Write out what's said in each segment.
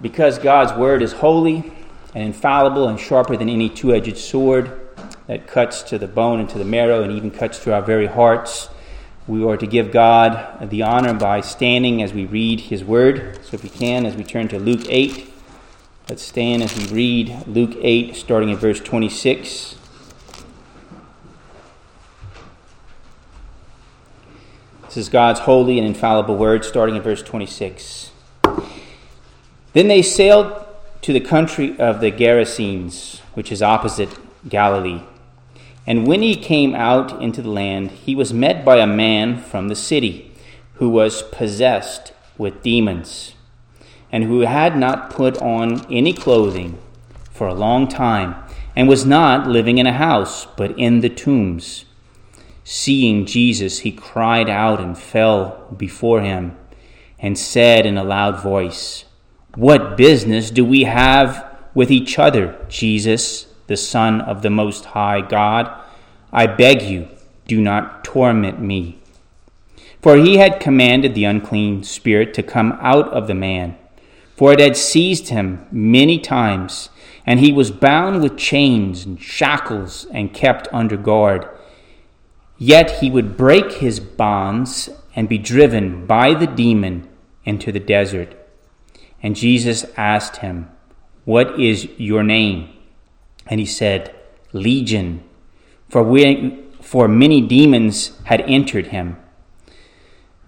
Because God's word is holy and infallible and sharper than any two edged sword that cuts to the bone and to the marrow and even cuts to our very hearts, we are to give God the honor by standing as we read his word. So if we can, as we turn to Luke 8, let's stand as we read Luke 8, starting at verse 26. This is God's holy and infallible word, starting at verse 26. Then they sailed to the country of the Gerasenes, which is opposite Galilee. And when he came out into the land, he was met by a man from the city who was possessed with demons, and who had not put on any clothing for a long time, and was not living in a house, but in the tombs. Seeing Jesus, he cried out and fell before him, and said in a loud voice, what business do we have with each other, Jesus, the Son of the Most High God? I beg you, do not torment me. For he had commanded the unclean spirit to come out of the man, for it had seized him many times, and he was bound with chains and shackles and kept under guard. Yet he would break his bonds and be driven by the demon into the desert and Jesus asked him, What is your name? And he said, Legion, for, we, for many demons had entered him.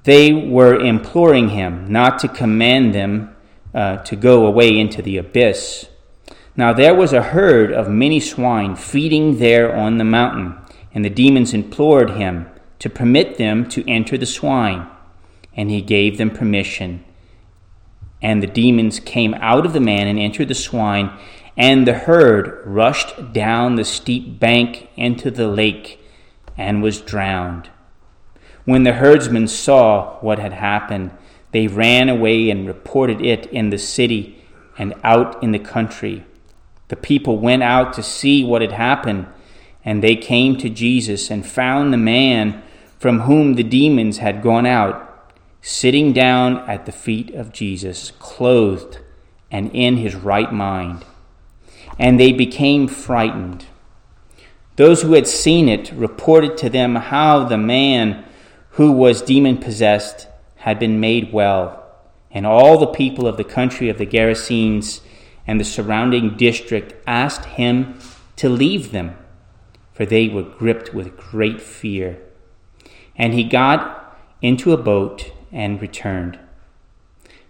They were imploring him not to command them uh, to go away into the abyss. Now there was a herd of many swine feeding there on the mountain, and the demons implored him to permit them to enter the swine, and he gave them permission. And the demons came out of the man and entered the swine, and the herd rushed down the steep bank into the lake and was drowned. When the herdsmen saw what had happened, they ran away and reported it in the city and out in the country. The people went out to see what had happened, and they came to Jesus and found the man from whom the demons had gone out sitting down at the feet of Jesus, clothed and in his right mind. And they became frightened. Those who had seen it reported to them how the man who was demon possessed had been made well. And all the people of the country of the Gerasenes and the surrounding district asked him to leave them, for they were gripped with great fear. And he got into a boat and returned.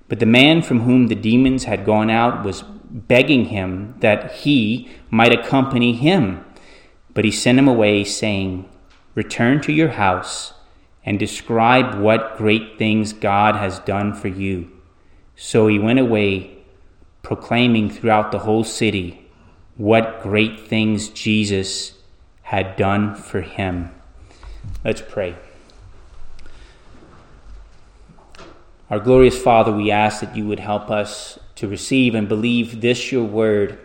But the man from whom the demons had gone out was begging him that he might accompany him. But he sent him away, saying, Return to your house and describe what great things God has done for you. So he went away, proclaiming throughout the whole city what great things Jesus had done for him. Let's pray. Our glorious Father, we ask that you would help us to receive and believe this your word,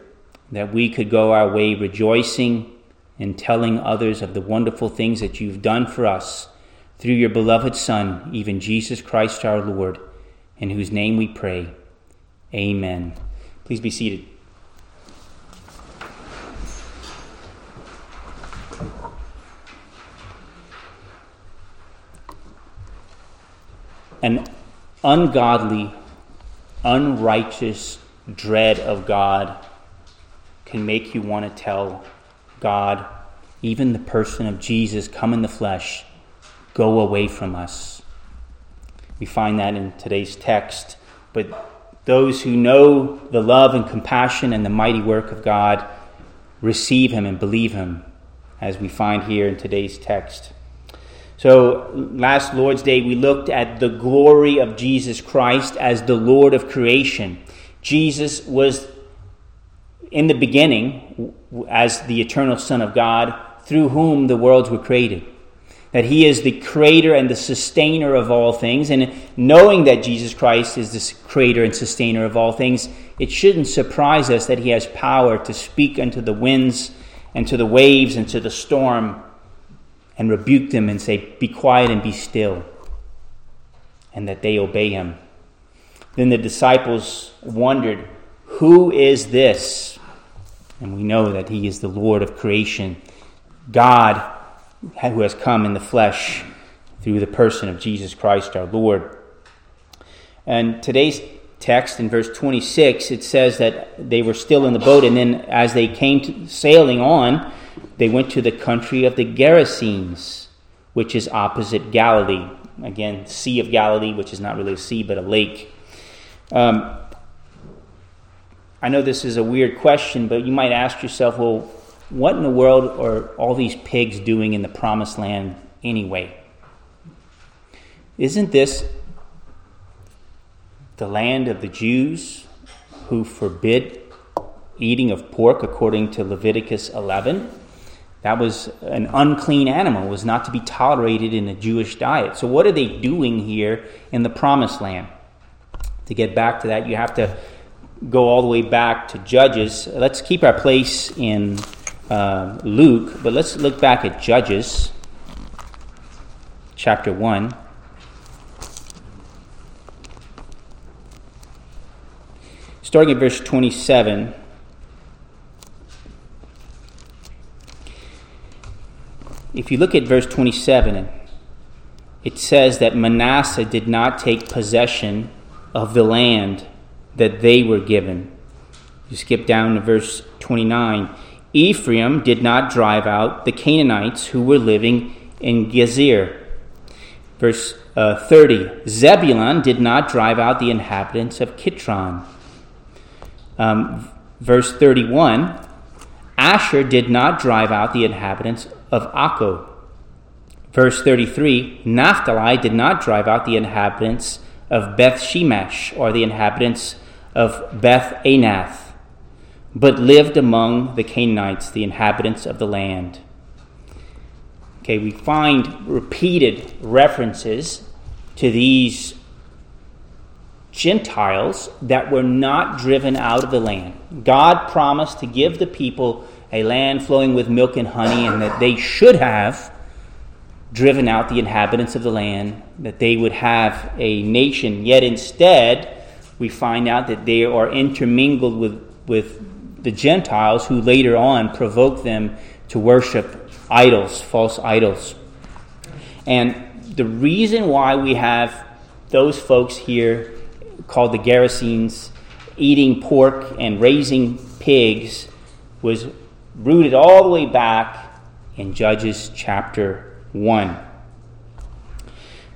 that we could go our way rejoicing and telling others of the wonderful things that you've done for us through your beloved Son, even Jesus Christ our Lord, in whose name we pray. Amen. Please be seated. And ungodly, unrighteous dread of God can make you want to tell God, even the person of Jesus come in the flesh, go away from us. We find that in today's text. But those who know the love and compassion and the mighty work of God receive him and believe him, as we find here in today's text. So, last Lord's Day, we looked at the glory of Jesus Christ as the Lord of creation. Jesus was in the beginning as the eternal Son of God, through whom the worlds were created. That he is the creator and the sustainer of all things. And knowing that Jesus Christ is the creator and sustainer of all things, it shouldn't surprise us that he has power to speak unto the winds and to the waves and to the storm and rebuke them and say, Be quiet and be still, and that they obey him. Then the disciples wondered, Who is this? And we know that he is the Lord of creation, God who has come in the flesh through the person of Jesus Christ our Lord. And today's text in verse 26, it says that they were still in the boat, and then as they came sailing on, they went to the country of the Gerasenes, which is opposite Galilee. Again, Sea of Galilee, which is not really a sea but a lake. Um, I know this is a weird question, but you might ask yourself, well, what in the world are all these pigs doing in the promised land anyway? Isn't this the land of the Jews who forbid eating of pork according to Leviticus 11? That was an unclean animal, was not to be tolerated in a Jewish diet. So, what are they doing here in the promised land? To get back to that, you have to go all the way back to Judges. Let's keep our place in uh, Luke, but let's look back at Judges chapter 1. Starting at verse 27. If you look at verse 27, it says that Manasseh did not take possession of the land that they were given. You skip down to verse 29. Ephraim did not drive out the Canaanites who were living in Gezer. Verse uh, 30. Zebulun did not drive out the inhabitants of Kitron. Um, verse 31. Asher did not drive out the inhabitants of Akko. Verse 33 Naphtali did not drive out the inhabitants of Beth Shemesh or the inhabitants of Beth Anath, but lived among the Canaanites, the inhabitants of the land. Okay, we find repeated references to these Gentiles that were not driven out of the land. God promised to give the people a land flowing with milk and honey, and that they should have driven out the inhabitants of the land, that they would have a nation. Yet instead, we find out that they are intermingled with, with the Gentiles who later on provoke them to worship idols, false idols. And the reason why we have those folks here called the Gerasenes eating pork and raising pigs was rooted all the way back in Judges chapter 1.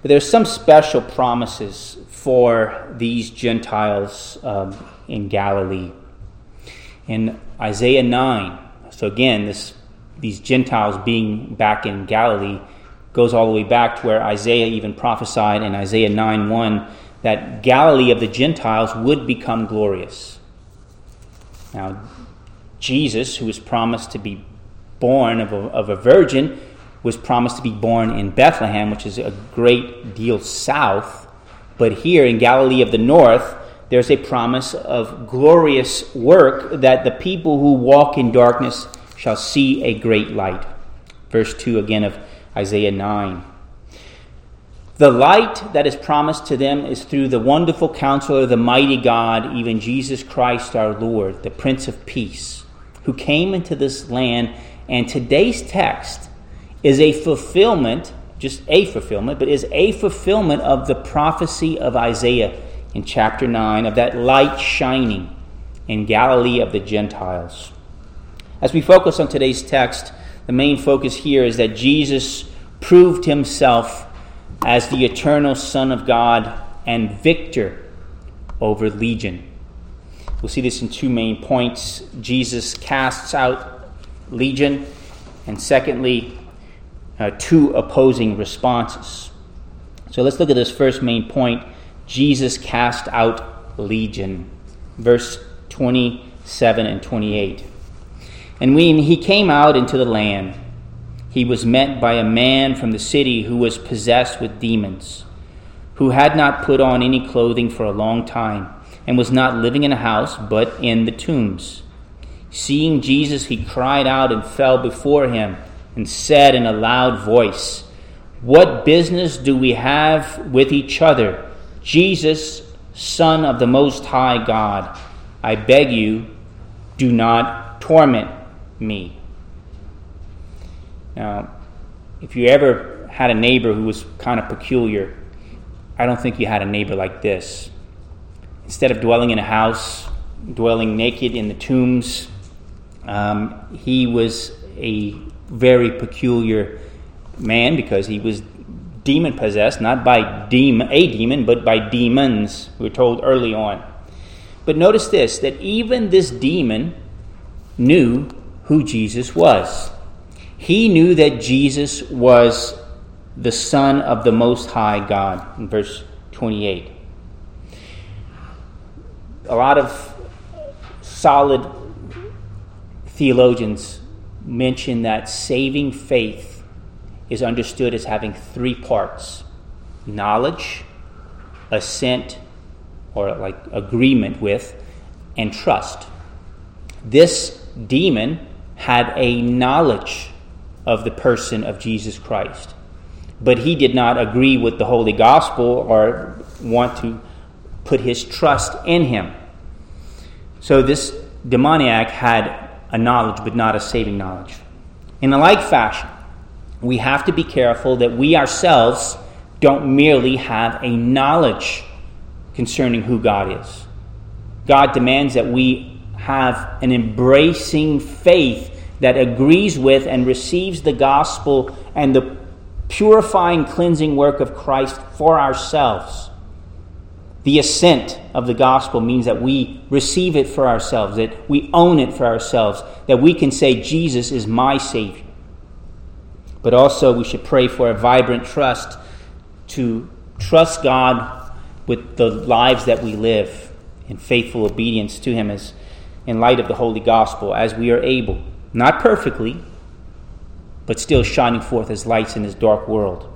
But there's some special promises for these Gentiles um, in Galilee. In Isaiah 9, so again, this, these Gentiles being back in Galilee goes all the way back to where Isaiah even prophesied in Isaiah 9 1 that Galilee of the Gentiles would become glorious. Now, Jesus, who was promised to be born of a, of a virgin, was promised to be born in Bethlehem, which is a great deal south. But here in Galilee of the North, there's a promise of glorious work that the people who walk in darkness shall see a great light. Verse 2 again of Isaiah 9. The light that is promised to them is through the wonderful counselor, the mighty God, even Jesus Christ our Lord, the Prince of Peace who came into this land. And today's text is a fulfillment, just a fulfillment, but is a fulfillment of the prophecy of Isaiah in chapter 9 of that light shining in Galilee of the Gentiles. As we focus on today's text, the main focus here is that Jesus proved himself as the eternal Son of God and victor over Legion. We'll see this in two main points. Jesus casts out legion, and secondly, uh, two opposing responses. So let's look at this first main point Jesus cast out legion. Verse 27 and 28. And when he came out into the land, he was met by a man from the city who was possessed with demons, who had not put on any clothing for a long time and was not living in a house, but in the tombs. Seeing Jesus, he cried out and fell before him and said in a loud voice, What business do we have with each other, Jesus, Son of the Most High God, I beg you, do not torment me. Now, if you ever had a neighbor who was kind of peculiar, I don't think you had a neighbor like this. Instead of dwelling in a house, dwelling naked in the tombs, um, he was a very peculiar man because he was demon possessed, not by a demon, but by demons, we are told early on. But notice this that even this demon knew who Jesus was. He knew that Jesus was the Son of the Most High God, in verse 28. A lot of solid theologians mention that saving faith is understood as having three parts knowledge, assent, or like agreement with, and trust. This demon had a knowledge of the person of Jesus Christ, but he did not agree with the Holy Gospel or want to put his trust in him. So this demoniac had a knowledge, but not a saving knowledge. In a like fashion, we have to be careful that we ourselves don't merely have a knowledge concerning who God is. God demands that we have an embracing faith that agrees with and receives the gospel and the purifying, cleansing work of Christ for ourselves. The assent of the gospel means that we receive it for ourselves, that we own it for ourselves, that we can say, Jesus is my Savior. But also, we should pray for a vibrant trust to trust God with the lives that we live in faithful obedience to Him as in light of the Holy Gospel as we are able. Not perfectly, but still shining forth as lights in this dark world.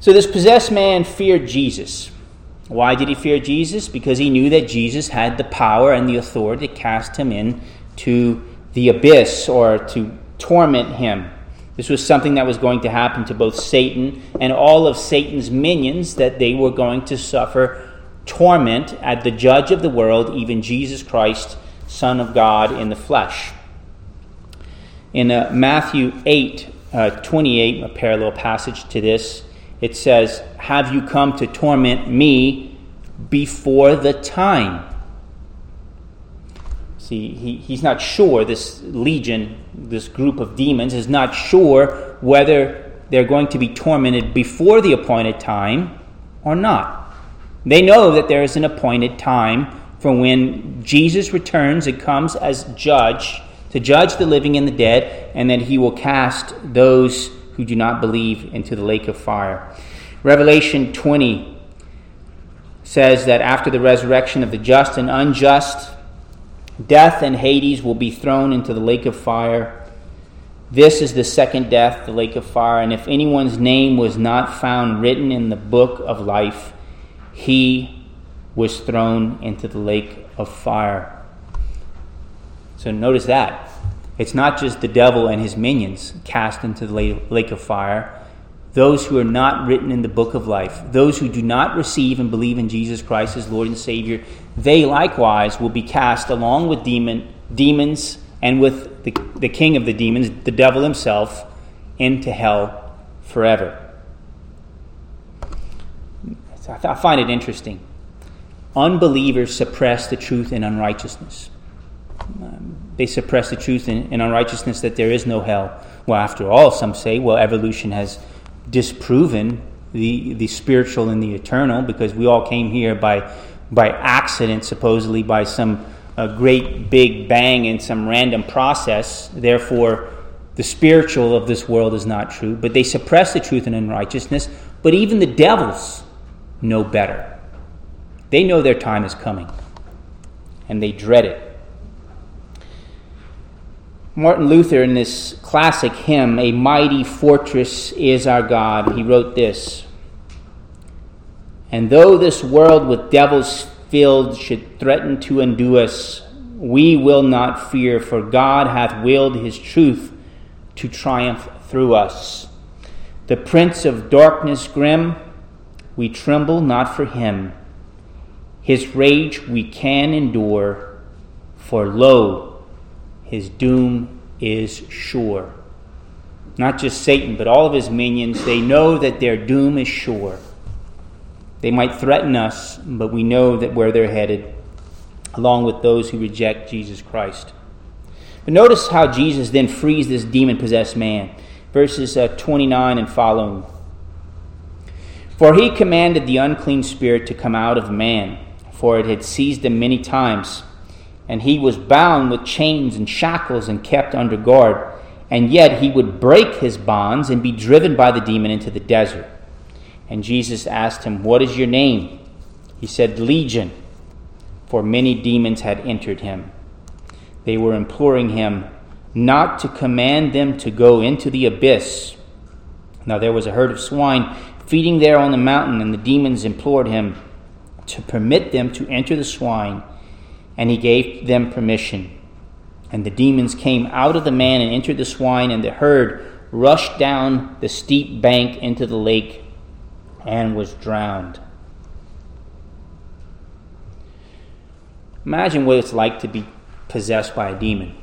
So, this possessed man feared Jesus. Why did he fear Jesus? Because he knew that Jesus had the power and the authority to cast him into the abyss or to torment him. This was something that was going to happen to both Satan and all of Satan's minions, that they were going to suffer torment at the judge of the world, even Jesus Christ, Son of God in the flesh. In uh, Matthew 8 uh, 28, a parallel passage to this, it says, Have you come to torment me before the time? See, he, he's not sure, this legion, this group of demons, is not sure whether they're going to be tormented before the appointed time or not. They know that there is an appointed time for when Jesus returns and comes as judge to judge the living and the dead, and that he will cast those who do not believe into the lake of fire. Revelation 20 says that after the resurrection of the just and unjust, death and Hades will be thrown into the lake of fire. This is the second death, the lake of fire, and if anyone's name was not found written in the book of life, he was thrown into the lake of fire. So notice that. It's not just the devil and his minions cast into the lake of fire. Those who are not written in the book of life, those who do not receive and believe in Jesus Christ as Lord and Savior, they likewise will be cast along with demon, demons and with the, the king of the demons, the devil himself, into hell forever. I find it interesting. Unbelievers suppress the truth in unrighteousness. They suppress the truth in, in unrighteousness that there is no hell. Well, after all, some say, well, evolution has disproven the, the spiritual and the eternal because we all came here by, by accident, supposedly by some uh, great big bang in some random process. Therefore, the spiritual of this world is not true. But they suppress the truth in unrighteousness. But even the devils know better. They know their time is coming, and they dread it. Martin Luther, in this classic hymn, A Mighty Fortress is Our God, he wrote this And though this world with devils filled should threaten to undo us, we will not fear, for God hath willed his truth to triumph through us. The prince of darkness grim, we tremble not for him. His rage we can endure, for lo, his doom is sure. Not just Satan, but all of his minions, they know that their doom is sure. They might threaten us, but we know that where they're headed, along with those who reject Jesus Christ. But notice how Jesus then frees this demon possessed man. Verses uh, 29 and following. For he commanded the unclean spirit to come out of man, for it had seized him many times. And he was bound with chains and shackles and kept under guard. And yet he would break his bonds and be driven by the demon into the desert. And Jesus asked him, What is your name? He said, Legion, for many demons had entered him. They were imploring him not to command them to go into the abyss. Now there was a herd of swine feeding there on the mountain, and the demons implored him to permit them to enter the swine, and he gave them permission. And the demons came out of the man and entered the swine, and the herd rushed down the steep bank into the lake and was drowned. Imagine what it's like to be possessed by a demon.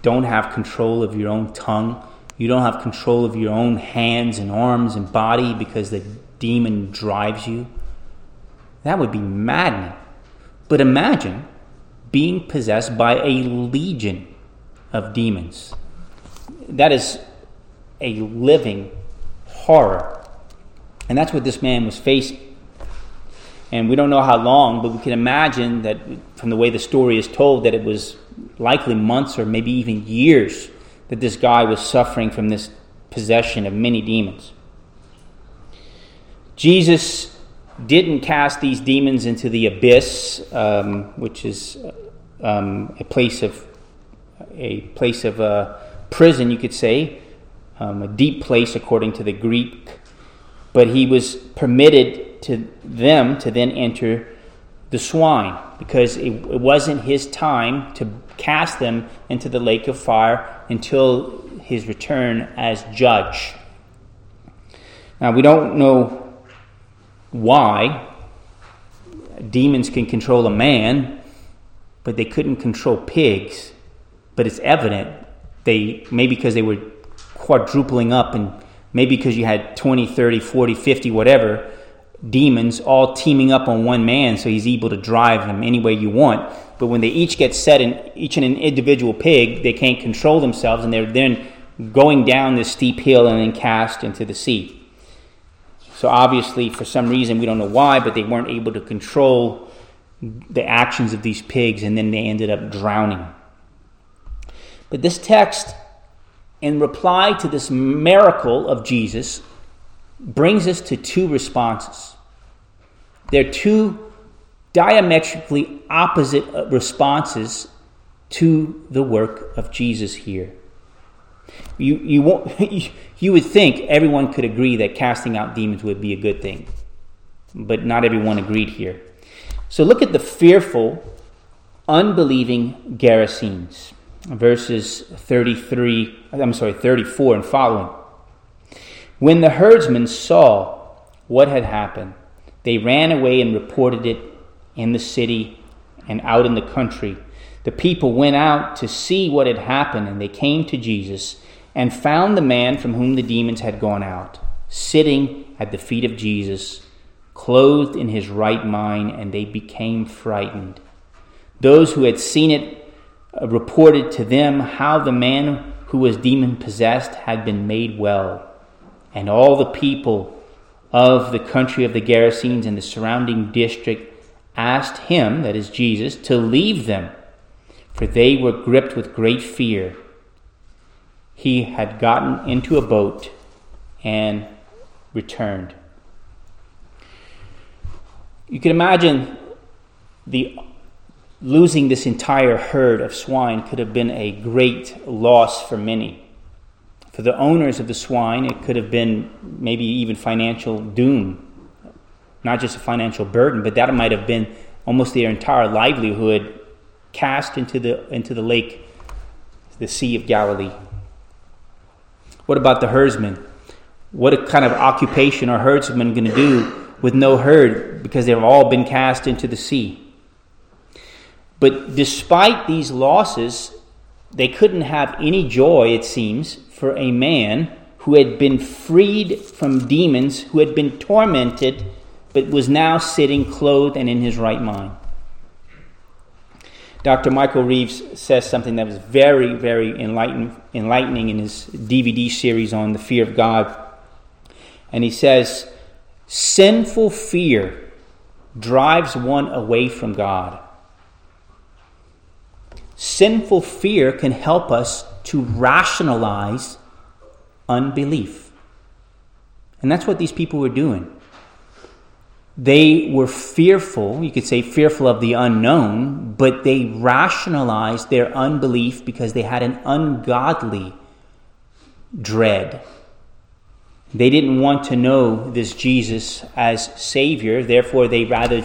Don't have control of your own tongue. You don't have control of your own hands and arms and body because the demon drives you. That would be maddening. But imagine being possessed by a legion of demons. That is a living horror. And that's what this man was facing. And we don't know how long, but we can imagine that from the way the story is told, that it was likely months or maybe even years that this guy was suffering from this possession of many demons. Jesus didn't cast these demons into the abyss, um, which is um, a place of a place of uh, prison, you could say, um, a deep place according to the Greek. But he was permitted to them to then enter the swine because it, it wasn't his time to cast them into the lake of fire until his return as judge. Now, we don't know why demons can control a man, but they couldn't control pigs. But it's evident they, maybe because they were quadrupling up, and maybe because you had 20, 30, 40, 50, whatever, demons all teaming up on one man so he's able to drive them any way you want. But when they each get set in each in an individual pig, they can't control themselves and they're then going down this steep hill and then cast into the sea. So obviously, for some reason, we don't know why, but they weren't able to control the actions of these pigs and then they ended up drowning. But this text, in reply to this miracle of Jesus, brings us to two responses. They're two diametrically opposite responses to the work of Jesus here. You, you, won't, you would think everyone could agree that casting out demons would be a good thing, but not everyone agreed here. So look at the fearful, unbelieving Gerasenes, verses 33, I'm sorry, 34 and following. When the herdsmen saw what had happened, they ran away and reported it in the city and out in the country. The people went out to see what had happened, and they came to Jesus and found the man from whom the demons had gone out, sitting at the feet of Jesus, clothed in his right mind, and they became frightened. Those who had seen it uh, reported to them how the man who was demon possessed had been made well and all the people of the country of the Gerasenes and the surrounding district asked him, that is Jesus, to leave them, for they were gripped with great fear. He had gotten into a boat and returned. You can imagine the losing this entire herd of swine could have been a great loss for many. For the owners of the swine, it could have been maybe even financial doom, not just a financial burden, but that might have been almost their entire livelihood cast into the, into the lake, the Sea of Galilee. What about the herdsmen? What kind of occupation are herdsmen going to do with no herd because they've all been cast into the sea. But despite these losses, they couldn't have any joy, it seems, for a man who had been freed from demons, who had been tormented, but was now sitting clothed and in his right mind. Dr. Michael Reeves says something that was very, very enlighten, enlightening in his DVD series on the fear of God. And he says, Sinful fear drives one away from God. Sinful fear can help us to rationalize unbelief. And that's what these people were doing. They were fearful, you could say fearful of the unknown, but they rationalized their unbelief because they had an ungodly dread. They didn't want to know this Jesus as Savior, therefore, they rather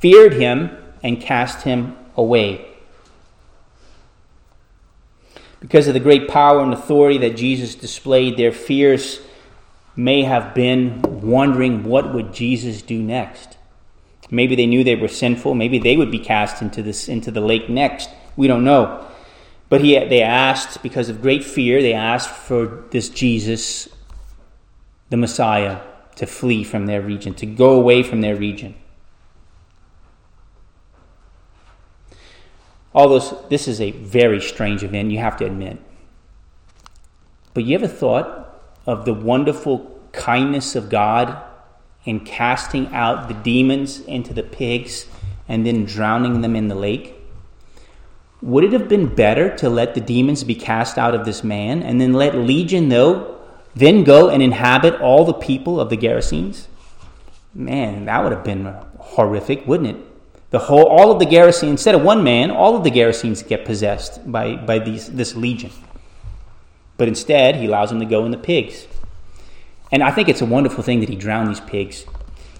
feared him and cast him away. Because of the great power and authority that Jesus displayed, their fears may have been wondering what would Jesus do next. Maybe they knew they were sinful. Maybe they would be cast into this into the lake next. We don't know. But he, they asked because of great fear. They asked for this Jesus, the Messiah, to flee from their region, to go away from their region. All Although this is a very strange event, you have to admit. But you ever thought of the wonderful kindness of God in casting out the demons into the pigs and then drowning them in the lake? Would it have been better to let the demons be cast out of this man and then let Legion though then go and inhabit all the people of the Gerasenes? Man, that would have been horrific, wouldn't it? the whole, all of the Gerasene, instead of one man, all of the Gerasenes get possessed by, by these, this legion. But instead, he allows them to go in the pigs. And I think it's a wonderful thing that he drowned these pigs.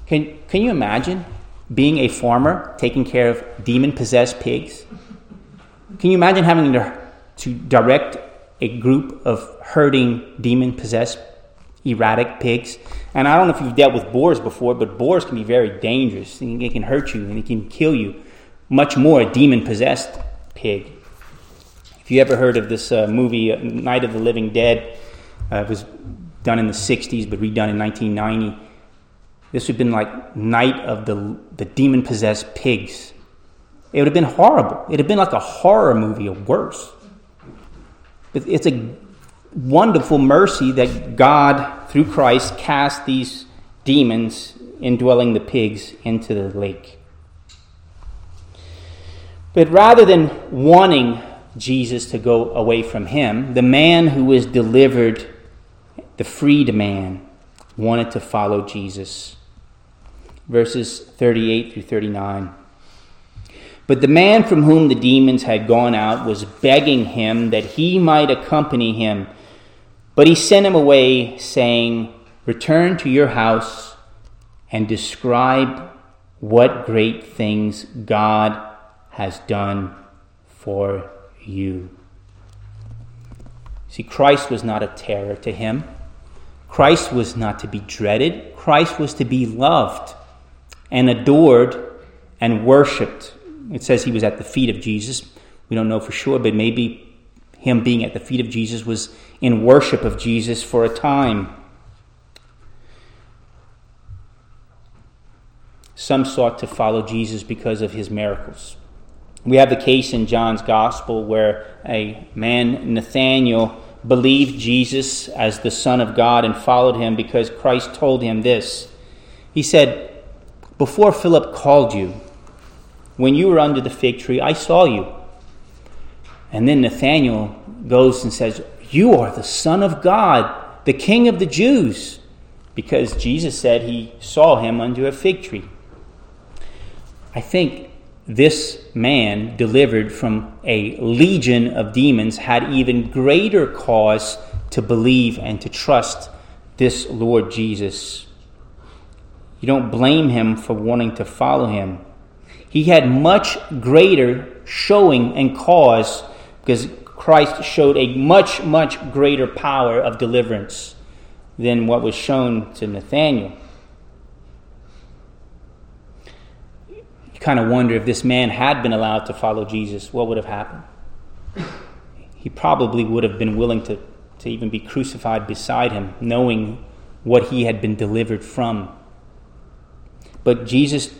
Can, can you imagine being a farmer taking care of demon possessed pigs? Can you imagine having to, to direct a group of herding demon possessed erratic pigs. And I don't know if you've dealt with boars before, but boars can be very dangerous. It can hurt you and it can kill you. Much more a demon possessed pig. If you ever heard of this uh, movie, uh, Night of the Living Dead, uh, it was done in the 60s but redone in 1990. This would have been like Night of the, the Demon Possessed Pigs. It would have been horrible. It would have been like a horror movie or worse. But it's a wonderful mercy that God, through Christ, cast these demons indwelling the pigs into the lake. But rather than wanting Jesus to go away from him, the man who was delivered, the freed man, wanted to follow Jesus. Verses 38 through 39. But the man from whom the demons had gone out was begging him that he might accompany him. But he sent him away, saying, Return to your house and describe what great things God has done for you. See, Christ was not a terror to him. Christ was not to be dreaded. Christ was to be loved and adored and worshiped. It says he was at the feet of Jesus. We don't know for sure, but maybe him being at the feet of Jesus was in worship of Jesus for a time. Some sought to follow Jesus because of his miracles. We have the case in John's Gospel where a man, Nathanael, believed Jesus as the Son of God and followed him because Christ told him this. He said, Before Philip called you, when you were under the fig tree, I saw you. And then Nathanael goes and says, You are the Son of God, the King of the Jews, because Jesus said he saw him under a fig tree. I think this man, delivered from a legion of demons, had even greater cause to believe and to trust this Lord Jesus. You don't blame him for wanting to follow him. He had much greater showing and cause because Christ showed a much, much greater power of deliverance than what was shown to Nathanael. Kind of wonder if this man had been allowed to follow Jesus, what would have happened? He probably would have been willing to, to even be crucified beside him, knowing what he had been delivered from. But Jesus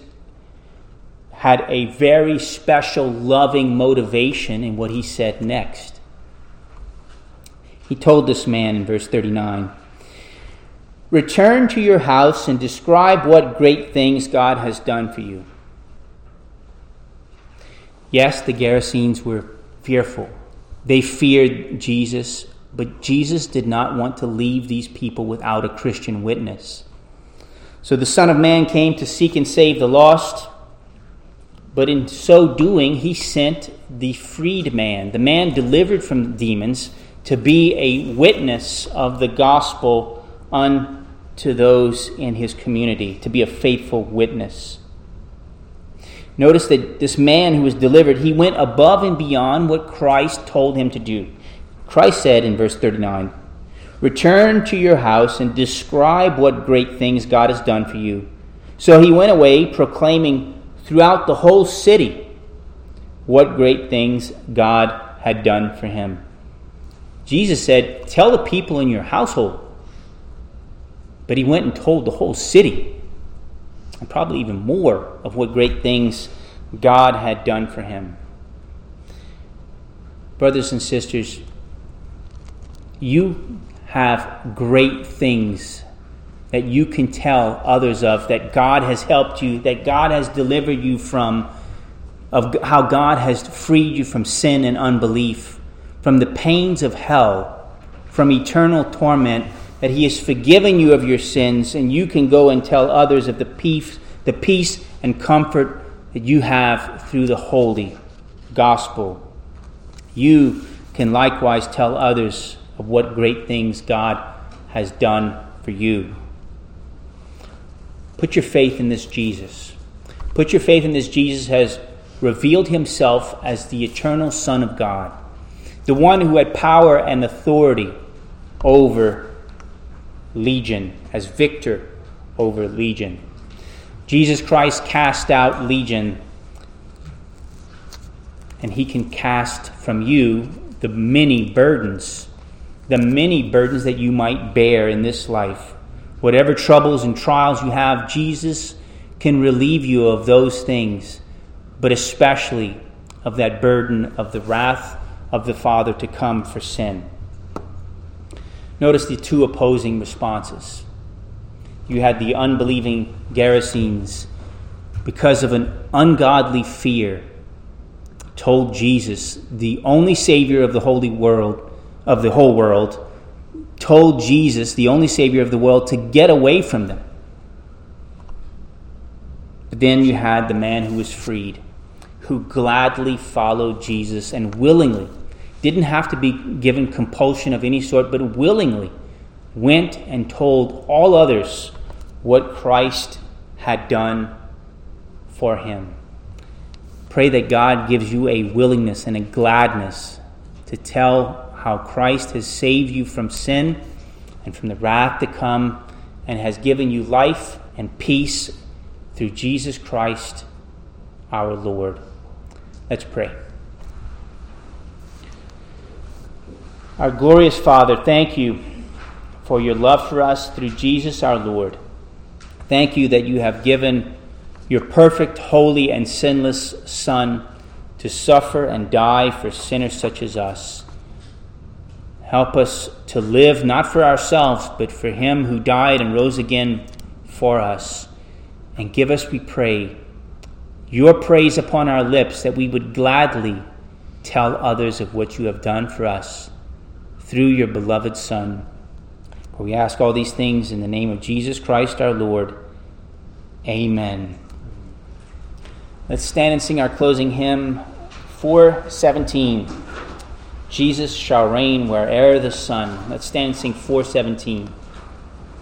had a very special, loving motivation in what he said next. He told this man in verse 39 Return to your house and describe what great things God has done for you. Yes, the Gerasenes were fearful. They feared Jesus, but Jesus did not want to leave these people without a Christian witness. So the Son of Man came to seek and save the lost, but in so doing, he sent the freed man, the man delivered from demons, to be a witness of the gospel unto those in his community, to be a faithful witness. Notice that this man who was delivered, he went above and beyond what Christ told him to do. Christ said in verse 39 Return to your house and describe what great things God has done for you. So he went away, proclaiming throughout the whole city what great things God had done for him. Jesus said, Tell the people in your household. But he went and told the whole city, and probably even more, of what great things God had done for him. Brothers and sisters, you have great things that you can tell others of, that God has helped you, that God has delivered you from, of how God has freed you from sin and unbelief from the pains of hell, from eternal torment, that He has forgiven you of your sins, and you can go and tell others of the peace, the peace and comfort that you have through the holy gospel. You can likewise tell others of what great things God has done for you. Put your faith in this Jesus. Put your faith in this Jesus has revealed himself as the eternal Son of God the one who had power and authority over legion, as victor over legion. Jesus Christ cast out legion, and he can cast from you the many burdens, the many burdens that you might bear in this life. Whatever troubles and trials you have, Jesus can relieve you of those things, but especially of that burden of the wrath of the Father to come for sin. Notice the two opposing responses. You had the unbelieving Gerasenes, because of an ungodly fear, told Jesus, the only Savior of the holy world, of the whole world, told Jesus, the only Savior of the world, to get away from them. But then you had the man who was freed, who gladly followed Jesus and willingly didn't have to be given compulsion of any sort, but willingly went and told all others what Christ had done for him. Pray that God gives you a willingness and a gladness to tell how Christ has saved you from sin and from the wrath to come and has given you life and peace through Jesus Christ our Lord. Let's pray. Our glorious Father, thank you for your love for us through Jesus our Lord. Thank you that you have given your perfect, holy, and sinless Son to suffer and die for sinners such as us. Help us to live not for ourselves, but for him who died and rose again for us. And give us, we pray, your praise upon our lips that we would gladly tell others of what you have done for us through your beloved Son. For we ask all these things in the name of Jesus Christ our Lord. Amen. Let's stand and sing our closing hymn 417. Jesus shall reign where'er the sun. Let's stand and sing 417.